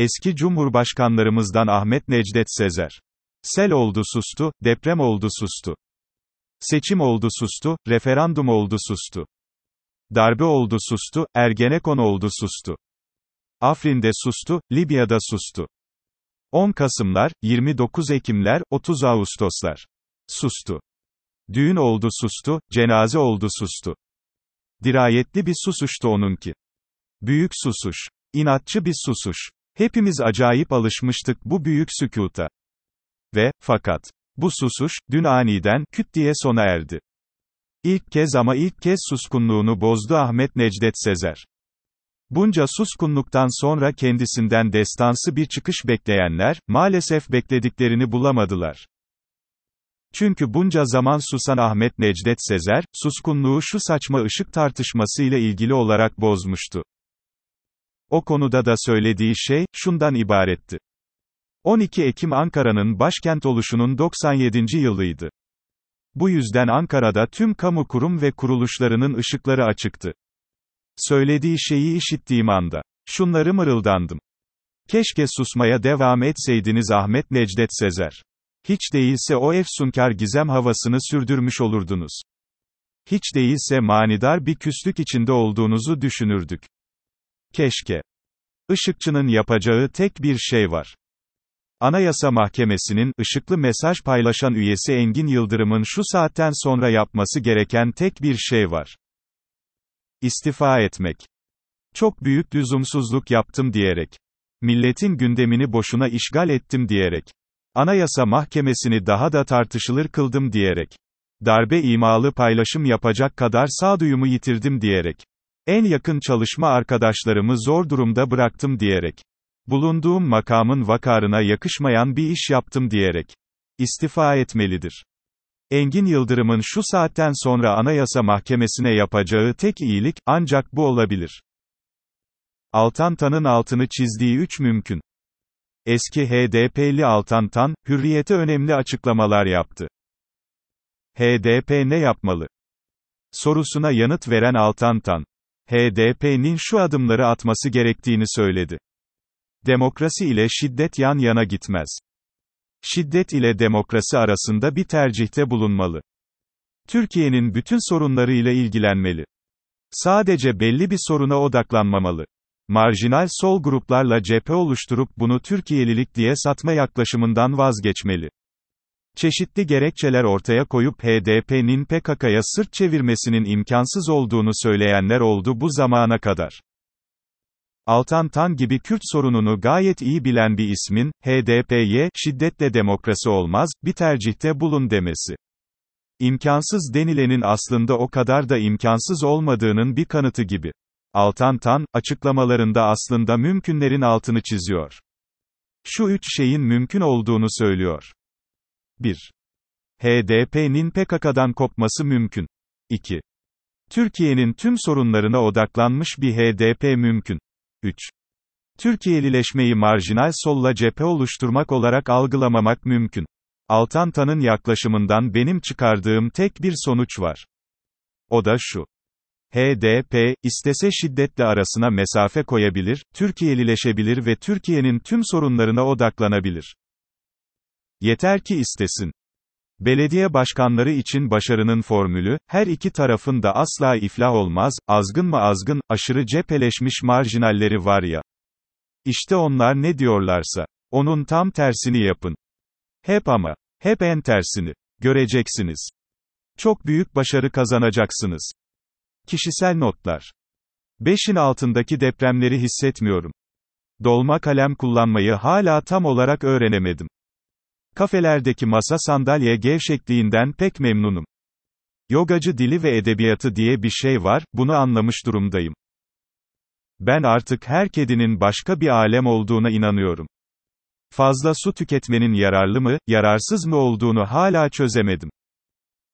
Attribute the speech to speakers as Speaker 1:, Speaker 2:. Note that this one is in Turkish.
Speaker 1: Eski Cumhurbaşkanlarımızdan Ahmet Necdet Sezer. Sel oldu sustu, deprem oldu sustu. Seçim oldu sustu, referandum oldu sustu. Darbe oldu sustu, Ergenekon oldu sustu. Afrin'de sustu, Libya'da sustu. 10 Kasımlar, 29 Ekimler, 30 Ağustoslar. Sustu. Düğün oldu sustu, cenaze oldu sustu. Dirayetli bir susuştu onunki. Büyük susuş. İnatçı bir susuş. Hepimiz acayip alışmıştık bu büyük sükuta. Ve, fakat, bu susuş, dün aniden, küt diye sona erdi. İlk kez ama ilk kez suskunluğunu bozdu Ahmet Necdet Sezer. Bunca suskunluktan sonra kendisinden destansı bir çıkış bekleyenler, maalesef beklediklerini bulamadılar. Çünkü bunca zaman susan Ahmet Necdet Sezer, suskunluğu şu saçma ışık tartışmasıyla ilgili olarak bozmuştu. O konuda da söylediği şey, şundan ibaretti. 12 Ekim Ankara'nın başkent oluşunun 97. yılıydı. Bu yüzden Ankara'da tüm kamu kurum ve kuruluşlarının ışıkları açıktı. Söylediği şeyi işittiğim anda. Şunları mırıldandım. Keşke susmaya devam etseydiniz Ahmet Necdet Sezer. Hiç değilse o efsunkar gizem havasını sürdürmüş olurdunuz. Hiç değilse manidar bir küslük içinde olduğunuzu düşünürdük. Keşke. Işıkçının yapacağı tek bir şey var. Anayasa Mahkemesi'nin, ışıklı mesaj paylaşan üyesi Engin Yıldırım'ın şu saatten sonra yapması gereken tek bir şey var. İstifa etmek. Çok büyük lüzumsuzluk yaptım diyerek. Milletin gündemini boşuna işgal ettim diyerek. Anayasa Mahkemesi'ni daha da tartışılır kıldım diyerek. Darbe imalı paylaşım yapacak kadar sağduyumu yitirdim diyerek. En yakın çalışma arkadaşlarımı zor durumda bıraktım diyerek. Bulunduğum makamın vakarına yakışmayan bir iş yaptım diyerek. istifa etmelidir. Engin Yıldırım'ın şu saatten sonra Anayasa Mahkemesi'ne yapacağı tek iyilik, ancak bu olabilir. Altan Tan'ın altını çizdiği üç mümkün. Eski HDP'li Altan Tan, hürriyete önemli açıklamalar yaptı. HDP ne yapmalı? Sorusuna yanıt veren Altan Tan, HDP'nin şu adımları atması gerektiğini söyledi. Demokrasi ile şiddet yan yana gitmez. Şiddet ile demokrasi arasında bir tercihte bulunmalı. Türkiye'nin bütün sorunlarıyla ilgilenmeli. Sadece belli bir soruna odaklanmamalı. Marjinal sol gruplarla cephe oluşturup bunu Türkiye'lilik diye satma yaklaşımından vazgeçmeli. Çeşitli gerekçeler ortaya koyup HDP'nin PKK'ya sırt çevirmesinin imkansız olduğunu söyleyenler oldu bu zamana kadar. Altan Tan gibi Kürt sorununu gayet iyi bilen bir ismin, HDP'ye, şiddetle demokrasi olmaz, bir tercihte bulun demesi. İmkansız denilenin aslında o kadar da imkansız olmadığının bir kanıtı gibi. Altan Tan, açıklamalarında aslında mümkünlerin altını çiziyor. Şu üç şeyin mümkün olduğunu söylüyor. 1. HDP'nin PKK'dan kopması mümkün. 2. Türkiye'nin tüm sorunlarına odaklanmış bir HDP mümkün. 3. Türkiye'lileşmeyi marjinal solla cephe oluşturmak olarak algılamamak mümkün. Altantan'ın yaklaşımından benim çıkardığım tek bir sonuç var. O da şu. HDP, istese şiddetle arasına mesafe koyabilir, Türkiye'lileşebilir ve Türkiye'nin tüm sorunlarına odaklanabilir. Yeter ki istesin. Belediye başkanları için başarının formülü, her iki tarafın da asla iflah olmaz, azgın mı azgın, aşırı cepheleşmiş marjinalleri var ya. İşte onlar ne diyorlarsa, onun tam tersini yapın. Hep ama, hep en tersini. Göreceksiniz. Çok büyük başarı kazanacaksınız. Kişisel notlar. 5'in altındaki depremleri hissetmiyorum. Dolma kalem kullanmayı hala tam olarak öğrenemedim. Kafelerdeki masa sandalye gevşekliğinden pek memnunum. Yogacı dili ve edebiyatı diye bir şey var, bunu anlamış durumdayım. Ben artık her kedinin başka bir alem olduğuna inanıyorum. Fazla su tüketmenin yararlı mı, yararsız mı olduğunu hala çözemedim.